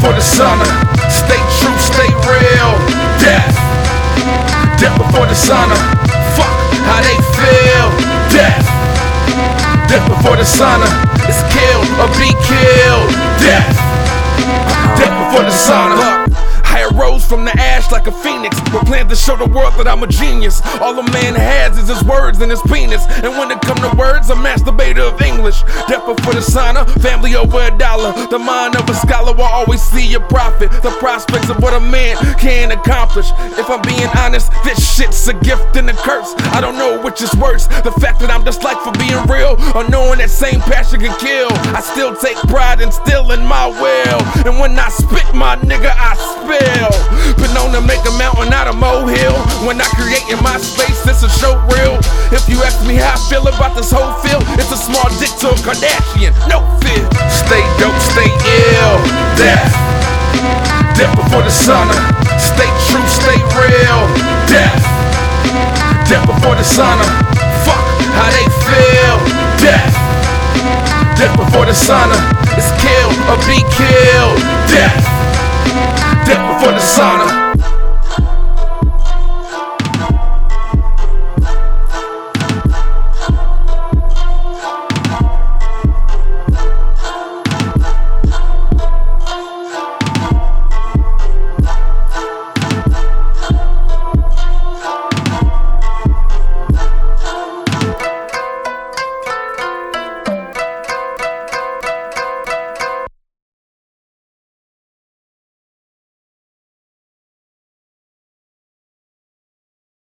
for the summer. Stay true, stay real. Death. Death before the summer. Fuck how they feel. Death. Death before the sun. It's kill from the ash like a phoenix. But plan to show the world that I'm a genius. All a man has is his words and his penis. And when it come to words, a masturbator of English. Death before dishonor, family over a dollar. The mind of a scholar will always see a profit. The prospects of what a man can accomplish. If I'm being honest, this shit's a gift and a curse. I don't know which is worse. The fact that I'm disliked for being real, or knowing that same passion can kill. I still take pride in still in my will. And when I spit, my nigga, I spill. Been known to make a mountain out of molehill. When I create in my space, it's a show reel. If you ask me how I feel about this whole field, it's a small dick to a Kardashian. No fear. Stay dope, stay ill. Death. Death before dishonor. Stay true, stay real. Death. Death before dishonor. Fuck how they feel. Death. Death before dishonor. It's